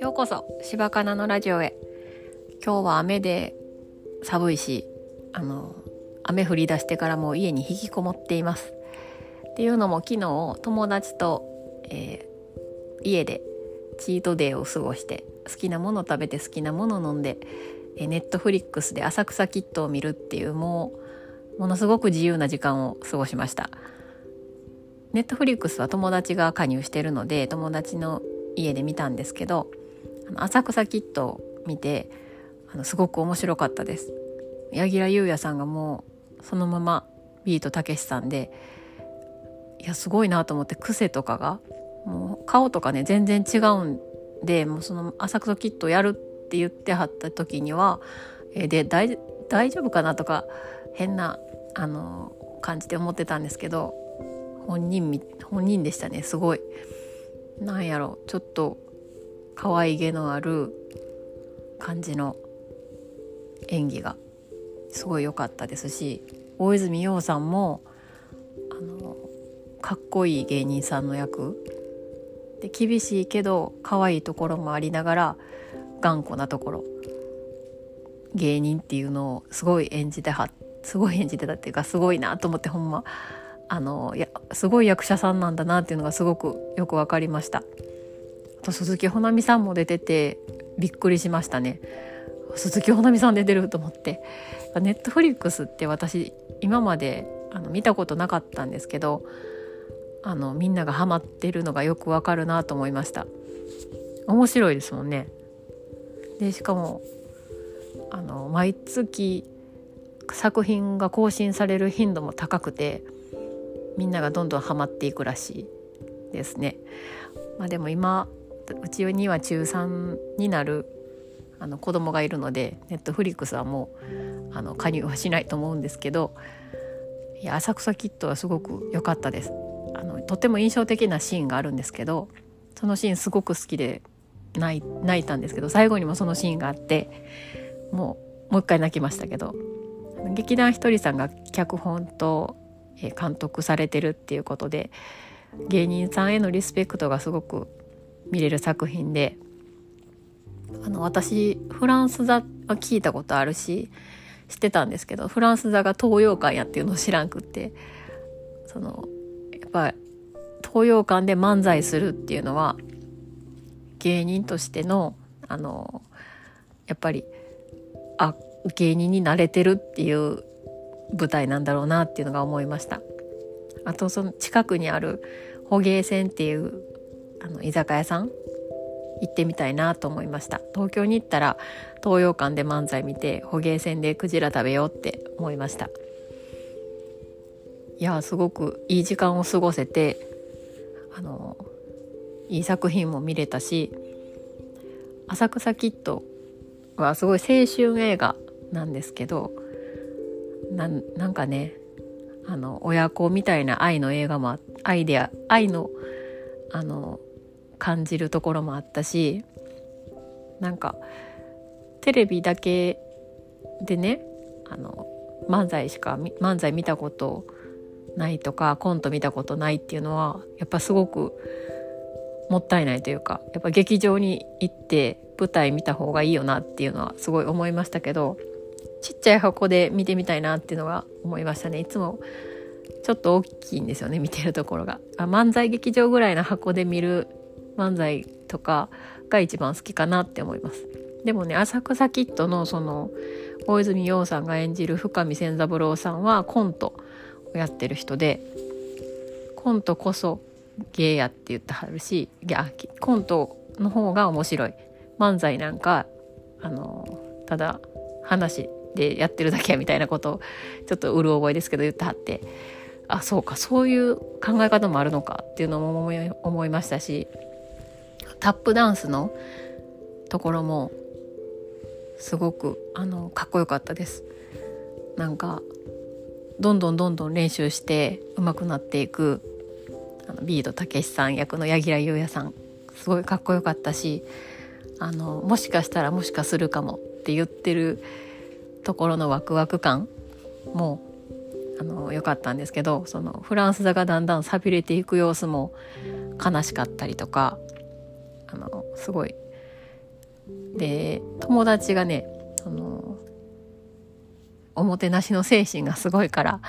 ようこそ柴かなのラジオへ。今日は雨で寒いしあの雨降り出してからもう家に引きこもっています。っていうのも昨日友達と、えー、家でチートデーを過ごして好きなもの食べて好きなもの飲んでネットフリックスで浅草キッドを見るっていうもうものすごく自由な時間を過ごしました。ネットフリックスは友達が加入してるので友達の家で見たんですけど浅草キッドを見てあのすごく面白かったです。柳楽優弥さんがもうそのままビートたけしさんでいやすごいなと思って癖とかがもう顔とかね全然違うんでもうその浅草キッドやるって言ってはった時にはえで大大丈夫かなとか変なあの感じで思ってたんですけど本人本人でしたねすごい。なんやろちょっと可愛げのある感じの演技がすごい良かったですし大泉洋さんもあのかっこいい芸人さんの役。で厳しいけど可愛いところもありながら頑固なところ。芸人っていうのをすごい演じてはすごい演じてたっていうかすごいなと思ってほんま。あのやすごい役者さんなんだなっていうのがすごくよく分かりましたあ。と鈴木保奈美さんも出ててびっくりしましたね。鈴木保奈美さん出てると思ってネットフリックスって私今まであの見たことなかったんですけどあのみんながハマってるのがよくわかるなと思いました面白いですもんねでしかもあの毎月作品が更新される頻度も高くてみんながどんどんハマっていくらしいですね。まあ、でも今うちには中3になるあの子供がいるのでネットフリックスはもうあの加入はしないと思うんですけどいや浅草キッドはすごく良かったですあのとても印象的なシーンがあるんですけどそのシーンすごく好きで泣い泣いたんですけど最後にもそのシーンがあってもうもう一回泣きましたけど劇団ひとりさんが脚本と監督されてるっていうことで芸人さんへのリスペクトがすごく見れる作品であの私フランス座は聞いたことあるし知ってたんですけどフランス座が東洋館やっていうのを知らんくってそのやっぱ東洋館で漫才するっていうのは芸人としてのあのやっぱりあ芸人になれてるっていう舞台なんだろうなっていうのが思いました。あとその近くにある捕鯨船っていうあの居酒屋さん行ってみたいなと思いました。東京に行ったら東洋館で漫才見て捕鯨船でクジラ食べようって思いました。いやすごくいい時間を過ごせてあのいい作品も見れたし「浅草キッド」はすごい青春映画なんですけどなんかねあの親子みたいな愛の映画もアイデア愛のあの感じるところもあったしなんかテレビだけでねあの漫才しか漫才見たことないとかコント見たことないっていうのはやっぱすごくもったいないというかやっぱ劇場に行って舞台見た方がいいよなっていうのはすごい思いましたけどちっちゃい箱で見てみたいなっていうのが思いましたね。いつもちょっと大きいんですよね見てるところが。あ漫才劇場ぐらいの箱で見る漫才とかが一番好きかなって思います。でもね浅草キッドのその大泉洋さんが演じる深見千三郎さんはコントをやってる人でコントこそ芸やって言ってはるしコントの方が面白い。漫才なんかあのただ話でやってるだけみたいなことをちょっとうる覚えですけど言ってはって。あそうか。そういう考え方もあるのかっていうのも思いましたしタップダンスのところもすごくあのかっこよかったです。なんかどんどんどんどん練習して上手くなっていくあのビートたけしさん役の柳楽優弥さんすごいかっこよかったしあのもしかしたらもしかするかもって言ってるところのワクワク感もあの良かったんですけどそのフランス座がだんだん寂れていく様子も悲しかったりとかあのすごい。で友達がねそのおもてなしの精神がすごいから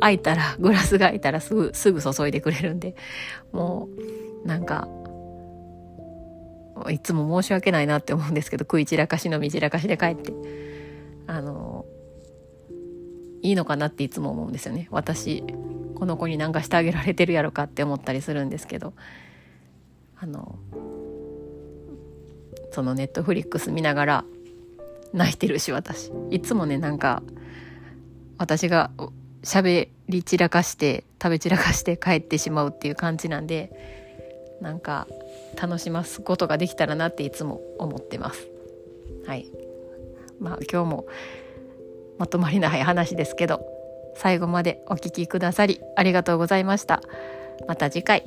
開いたら グラスが開いたらすぐすぐ注いでくれるんでもうなんかいつも申し訳ないなって思うんですけど食い散らかしのみ散らかしで帰って。あのいいのかなっていつも思うんですよね。私この子に何かしてあげられてるやろかって思ったりするんですけど。あのそのネットフリックス見ながら泣いてるし私。いつもねなんか私が喋り散らかして食べ散らかして帰ってしまうっていう感じなんでなんか楽しますことができたらなっていつも思ってます。はい。まあ今日もまとまりない話ですけど最後までお聴きくださりありがとうございました。また次回。